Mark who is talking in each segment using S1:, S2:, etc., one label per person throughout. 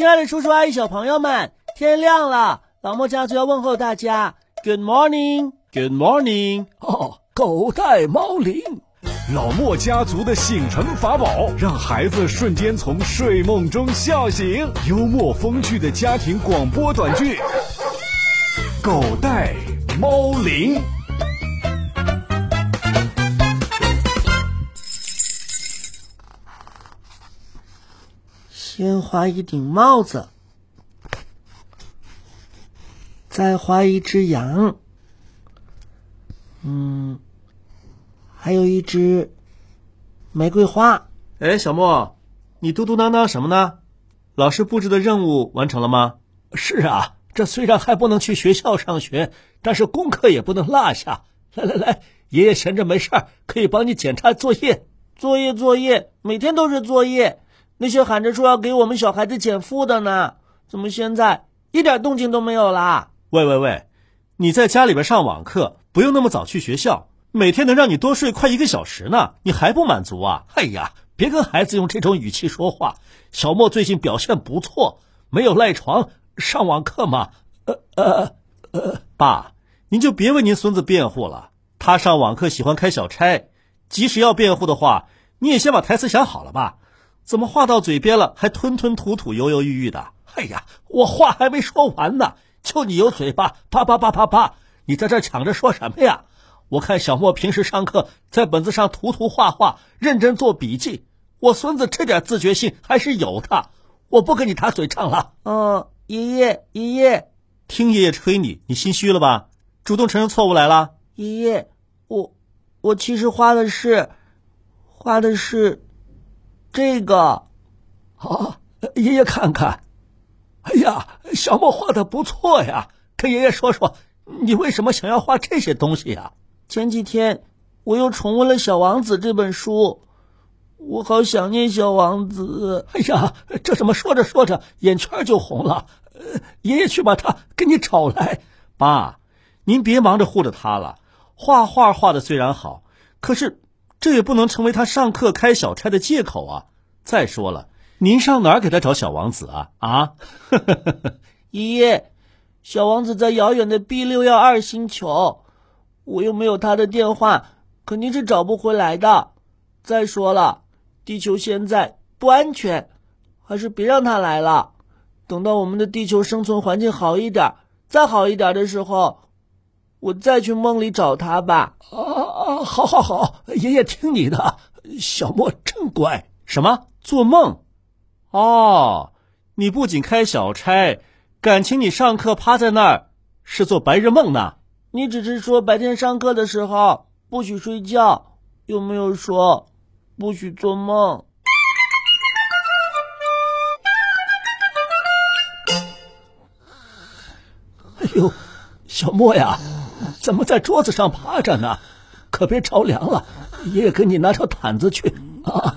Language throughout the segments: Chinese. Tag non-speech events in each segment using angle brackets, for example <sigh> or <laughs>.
S1: 亲爱的叔叔阿姨、小朋友们，天亮了，老莫家族要问候大家，Good morning，Good morning。
S2: 哦，狗带猫铃，
S3: 老莫家族的醒神法宝，让孩子瞬间从睡梦中笑醒。幽默风趣的家庭广播短剧，《狗带猫铃》。
S1: 先画一顶帽子，再画一只羊，嗯，还有一只玫瑰花。
S4: 哎，小莫，你嘟嘟囔囔什么呢？老师布置的任务完成了吗？
S2: 是啊，这虽然还不能去学校上学，但是功课也不能落下。来来来，爷爷闲着没事儿，可以帮你检查作业。
S1: 作业作业，每天都是作业。那些喊着说要给我们小孩子减负的呢，怎么现在一点动静都没有啦？
S4: 喂喂喂，你在家里边上网课，不用那么早去学校，每天能让你多睡快一个小时呢，你还不满足啊？
S2: 哎呀，别跟孩子用这种语气说话。小莫最近表现不错，没有赖床，上网课嘛。呃呃
S4: 呃，爸，您就别为您孙子辩护了，他上网课喜欢开小差，即使要辩护的话，你也先把台词想好了吧。怎么话到嘴边了，还吞吞吐吐、犹犹豫豫的？
S2: 哎呀，我话还没说完呢，就你有嘴巴，啪啪啪啪啪！你在这抢着说什么呀？我看小莫平时上课在本子上涂涂画画，认真做笔记，我孙子这点自觉性还是有的。我不跟你打嘴仗了。
S1: 嗯，爷爷，爷爷，
S4: 听爷爷吹你，你心虚了吧？主动承认错误来了。
S1: 爷爷，我，我其实画的是，画的是。这个，
S2: 啊，爷爷看看。哎呀，小莫画的不错呀！跟爷爷说说，你为什么想要画这些东西呀？
S1: 前几天我又重温了《小王子》这本书，我好想念小王子。
S2: 哎呀，这怎么说着说着眼圈就红了？爷爷去把他给你找来。
S4: 爸，您别忙着护着他了。画画画的虽然好，可是。这也不能成为他上课开小差的借口啊！再说了，您上哪儿给他找小王子啊？啊，<laughs>
S1: 爷爷，小王子在遥远的 B 六幺二星球，我又没有他的电话，肯定是找不回来的。再说了，地球现在不安全，还是别让他来了。等到我们的地球生存环境好一点，再好一点的时候。我再去梦里找他吧。
S2: 好，好，好，爷爷听你的。小莫真乖。
S4: 什么？做梦？哦，你不仅开小差，感情你上课趴在那儿是做白日梦呢？
S1: 你只是说白天上课的时候不许睡觉，有没有说不许做梦？
S2: 哎呦，小莫呀！怎么在桌子上趴着呢？可别着凉了，爷爷给你拿条毯子去啊。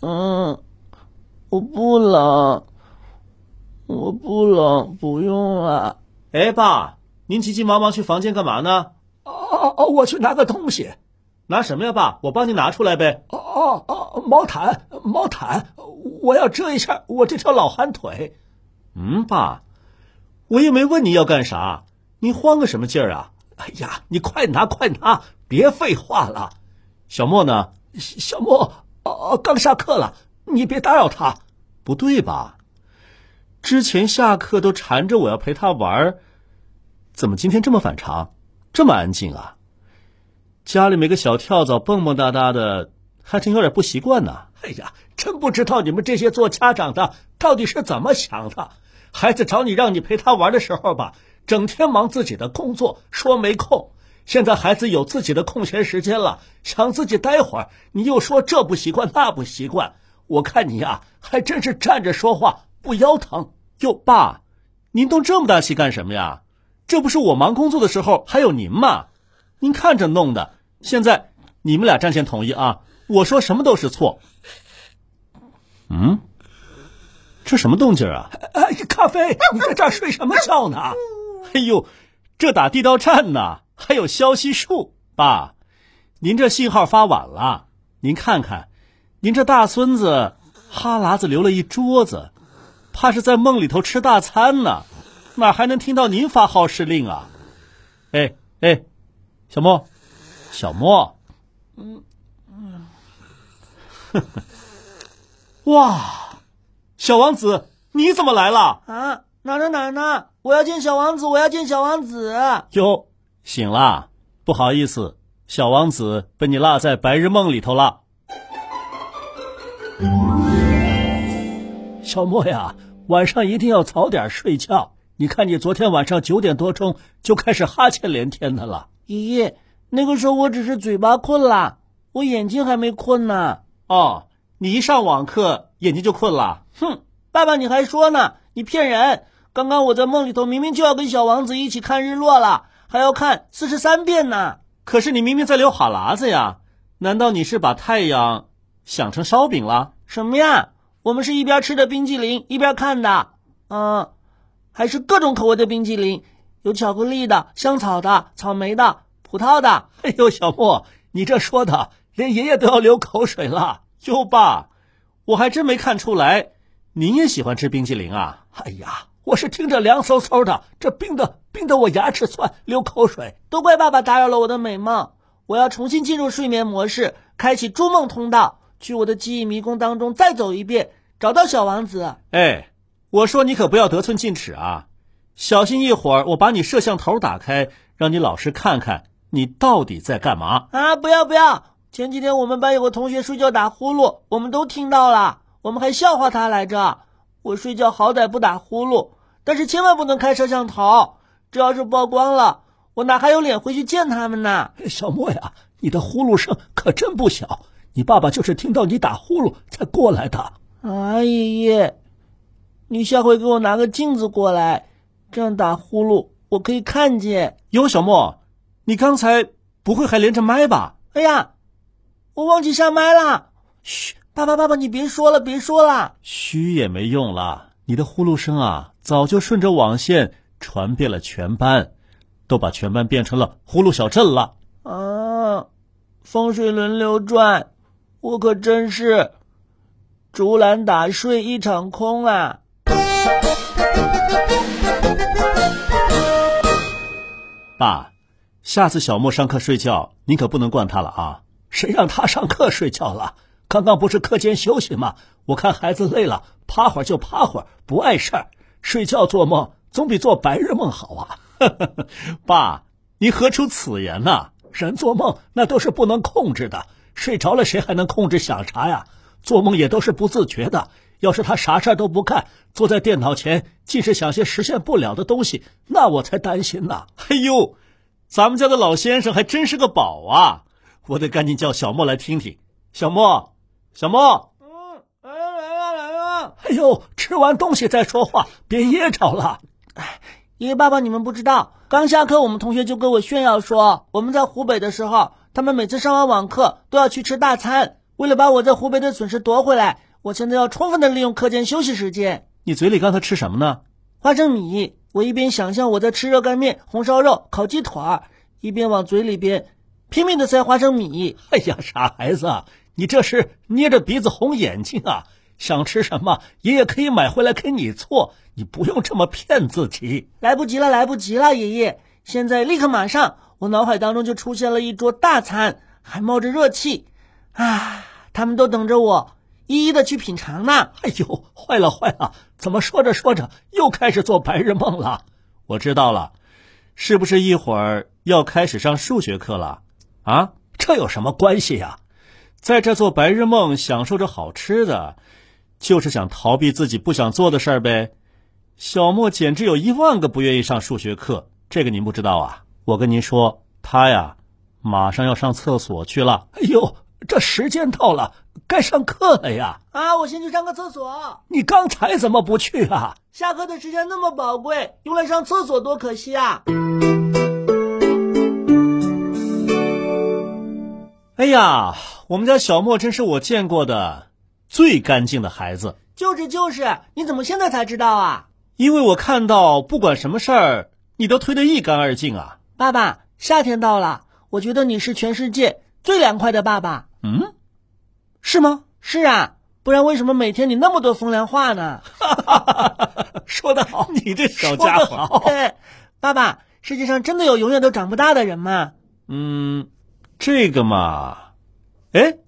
S1: 嗯，我不冷，我不冷，不用了。
S4: 哎，爸，您急急忙忙去房间干嘛呢？
S2: 哦哦，我去拿个东西。
S4: 拿什么呀，爸？我帮你拿出来呗。
S2: 哦哦哦，毛毯，毛毯，我要遮一下我这条老寒腿。
S4: 嗯，爸，我又没问你要干啥。你慌个什么劲儿啊！
S2: 哎呀，你快拿快拿，别废话了。
S4: 小莫呢？
S2: 小莫哦，刚下课了，你别打扰他。
S4: 不对吧？之前下课都缠着我要陪他玩，怎么今天这么反常，这么安静啊？家里没个小跳蚤蹦蹦哒哒的，还真有点不习惯呢。
S2: 哎呀，真不知道你们这些做家长的到底是怎么想的。孩子找你让你陪他玩的时候吧。整天忙自己的工作，说没空。现在孩子有自己的空闲时间了，想自己待会儿，你又说这不习惯那不习惯。我看你呀，还真是站着说话不腰疼。
S4: 哟，爸，您动这么大气干什么呀？这不是我忙工作的时候还有您吗？您看着弄的。现在你们俩站前统一啊！我说什么都是错。嗯，这什么动静啊？
S2: 哎，咖啡，你在这儿睡什么觉呢？
S4: 哎呦，这打地道战呢，还有消息树。爸，您这信号发晚了。您看看，您这大孙子哈喇子流了一桌子，怕是在梦里头吃大餐呢，哪还能听到您发号施令啊？哎哎，小莫，小莫，嗯嗯，哇，小王子，你怎么来了？
S1: 啊，哪呢哪呢？我要见小王子，我要见小王子。
S4: 哟，醒啦，不好意思，小王子被你落在白日梦里头了。
S2: 小莫呀，晚上一定要早点睡觉。你看，你昨天晚上九点多钟就开始哈欠连天的了。
S1: 爷爷，那个时候我只是嘴巴困啦，我眼睛还没困呢。
S4: 哦，你一上网课眼睛就困了？
S1: 哼，爸爸你还说呢？你骗人！刚刚我在梦里头明明就要跟小王子一起看日落了，还要看四十三遍呢。
S4: 可是你明明在流哈喇子呀？难道你是把太阳想成烧饼了？
S1: 什么呀？我们是一边吃着冰激凌一边看的，嗯，还是各种口味的冰激凌，有巧克力的、香草的、草莓的、葡萄的。
S2: 哎呦，小莫，你这说的连爷爷都要流口水了。
S4: 哟，爸，我还真没看出来，您也喜欢吃冰激凌啊？
S2: 哎呀，我是听着凉飕飕的，这冰的冰的我牙齿酸，流口水。
S1: 都怪爸爸打扰了我的美梦，我要重新进入睡眠模式，开启筑梦通道。去我的记忆迷宫当中再走一遍，找到小王子。
S4: 哎，我说你可不要得寸进尺啊！小心一会儿我把你摄像头打开，让你老师看看你到底在干嘛
S1: 啊！不要不要！前几天我们班有个同学睡觉打呼噜，我们都听到了，我们还笑话他来着。我睡觉好歹不打呼噜，但是千万不能开摄像头，这要是曝光了，我哪还有脸回去见他们呢？
S2: 小莫呀，你的呼噜声可真不小。你爸爸就是听到你打呼噜才过来的。
S1: 啊，爷爷，你下回给我拿个镜子过来，这样打呼噜我可以看见。
S4: 哟，小莫，你刚才不会还连着麦吧？
S1: 哎呀，我忘记下麦了。嘘，爸爸，爸爸，你别说了，别说了。
S4: 嘘也没用了，你的呼噜声啊，早就顺着网线传遍了全班，都把全班变成了呼噜小镇了。
S1: 啊，风水轮流转。我可真是竹篮打水一场空啊！
S4: 爸，下次小莫上课睡觉，您可不能惯他了啊！
S2: 谁让他上课睡觉了？刚刚不是课间休息吗？我看孩子累了，趴会儿就趴会儿，不碍事儿。睡觉做梦总比做白日梦好啊！<laughs>
S4: 爸，你何出此言呢？
S2: 人做梦那都是不能控制的。睡着了，谁还能控制想啥呀？做梦也都是不自觉的。要是他啥事儿都不干，坐在电脑前，尽是想些实现不了的东西，那我才担心呢。
S4: 哎呦，咱们家的老先生还真是个宝啊！我得赶紧叫小莫来听听。小莫，小莫，
S2: 哎呦，吃完东西再说话，别噎着了。
S1: 哎，爷爷爸爸，你们不知道，刚下课，我们同学就跟我炫耀说，我们在湖北的时候。他们每次上完网课都要去吃大餐，为了把我在湖北的损失夺回来，我现在要充分的利用课间休息时间。
S4: 你嘴里刚才吃什么呢？
S1: 花生米。我一边想象我在吃热干面、红烧肉、烤鸡腿儿，一边往嘴里边拼命的塞花生米。
S2: 哎呀，傻孩子，你这是捏着鼻子红眼睛啊！想吃什么，爷爷可以买回来给你做，你不用这么骗自己。
S1: 来不及了，来不及了，爷爷，现在立刻马上。我脑海当中就出现了一桌大餐，还冒着热气，啊！他们都等着我一一的去品尝呢。
S2: 哎呦，坏了坏了！怎么说着说着又开始做白日梦了？
S4: 我知道了，是不是一会儿要开始上数学课了？啊，
S2: 这有什么关系呀？
S4: 在这做白日梦，享受着好吃的，就是想逃避自己不想做的事儿呗。小莫简直有一万个不愿意上数学课，这个您不知道啊？我跟您说，他呀，马上要上厕所去了。
S2: 哎呦，这时间到了，该上课了呀！
S1: 啊，我先去上个厕所。
S2: 你刚才怎么不去啊？
S1: 下课的时间那么宝贵，用来上厕所多可惜啊！
S4: 哎呀，我们家小莫真是我见过的最干净的孩子。
S1: 就是就是，你怎么现在才知道啊？
S4: 因为我看到不管什么事儿，你都推得一干二净啊。
S1: 爸爸，夏天到了，我觉得你是全世界最凉快的爸爸。
S4: 嗯，是吗？
S1: 是啊，不然为什么每天你那么多风凉话呢？<laughs>
S2: 说得好，<laughs>
S4: 你这小家伙。
S1: 对，爸爸，世界上真的有永远都长不大的人吗？
S4: 嗯，这个嘛，哎，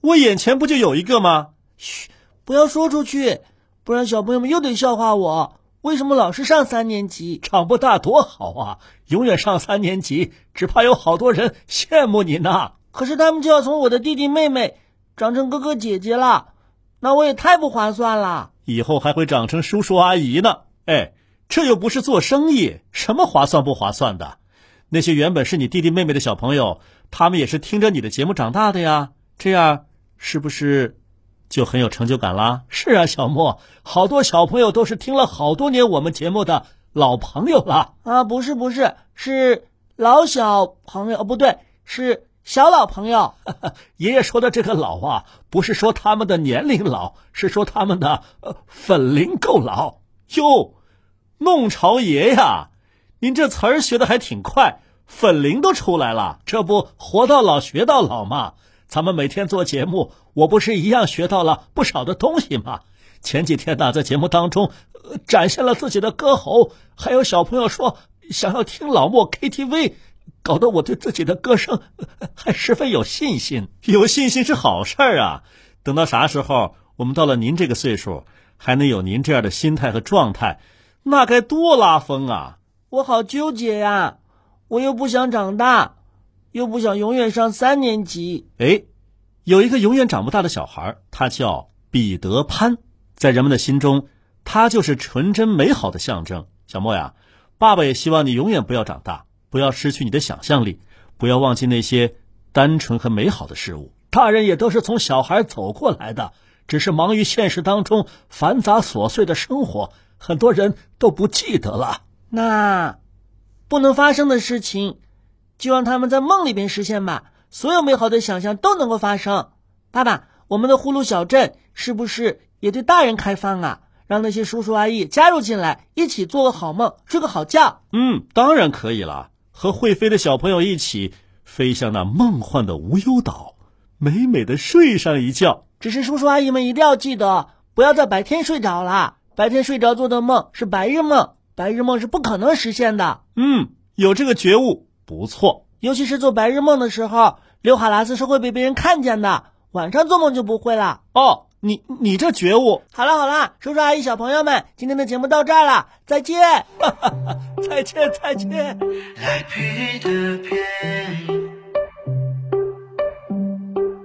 S4: 我眼前不就有一个吗？
S1: 嘘，不要说出去，不然小朋友们又得笑话我。为什么老是上三年级？
S2: 长不大多好啊！永远上三年级，只怕有好多人羡慕你呢。
S1: 可是他们就要从我的弟弟妹妹长成哥哥姐姐了，那我也太不划算了。
S4: 以后还会长成叔叔阿姨呢。哎，这又不是做生意，什么划算不划算的？那些原本是你弟弟妹妹的小朋友，他们也是听着你的节目长大的呀。这样是不是？就很有成就感啦。
S2: 是啊，小莫，好多小朋友都是听了好多年我们节目的老朋友了
S1: 啊！不是，不是，是老小朋友，哦不对，是小老朋友。<laughs>
S2: 爷爷说的这个老啊，不是说他们的年龄老，是说他们的呃粉龄够老
S4: 哟。弄潮爷呀，您这词儿学的还挺快，粉龄都出来了，
S2: 这不活到老学到老吗？咱们每天做节目，我不是一样学到了不少的东西吗？前几天呢，在节目当中，展现了自己的歌喉，还有小朋友说想要听老莫 KTV，搞得我对自己的歌声还十分有信心。
S4: 有信心是好事儿啊！等到啥时候，我们到了您这个岁数，还能有您这样的心态和状态，那该多拉风啊！
S1: 我好纠结呀，我又不想长大。又不想永远上三年级。
S4: 哎，有一个永远长不大的小孩，他叫彼得潘，在人们的心中，他就是纯真美好的象征。小莫呀，爸爸也希望你永远不要长大，不要失去你的想象力，不要忘记那些单纯和美好的事物。
S2: 大人也都是从小孩走过来的，只是忙于现实当中繁杂琐碎的生活，很多人都不记得了。
S1: 那不能发生的事情。就让他们在梦里边实现吧，所有美好的想象都能够发生。爸爸，我们的呼噜小镇是不是也对大人开放啊？让那些叔叔阿姨加入进来，一起做个好梦，睡个好觉。
S4: 嗯，当然可以了。和会飞的小朋友一起飞向那梦幻的无忧岛，美美的睡上一觉。
S1: 只是叔叔阿姨们一定要记得，不要在白天睡着了。白天睡着做的梦是白日梦，白日梦是不可能实现的。
S4: 嗯，有这个觉悟。不错，
S1: 尤其是做白日梦的时候，刘哈拉斯是会被别人看见的。晚上做梦就不会了。
S4: 哦，你你这觉悟。
S1: 好了好了，叔叔阿姨小朋友们，今天的节目到这儿了，再见，
S2: 再 <laughs> 见再见。
S5: 哎呀呀，哎呀呀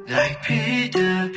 S5: ，like Peter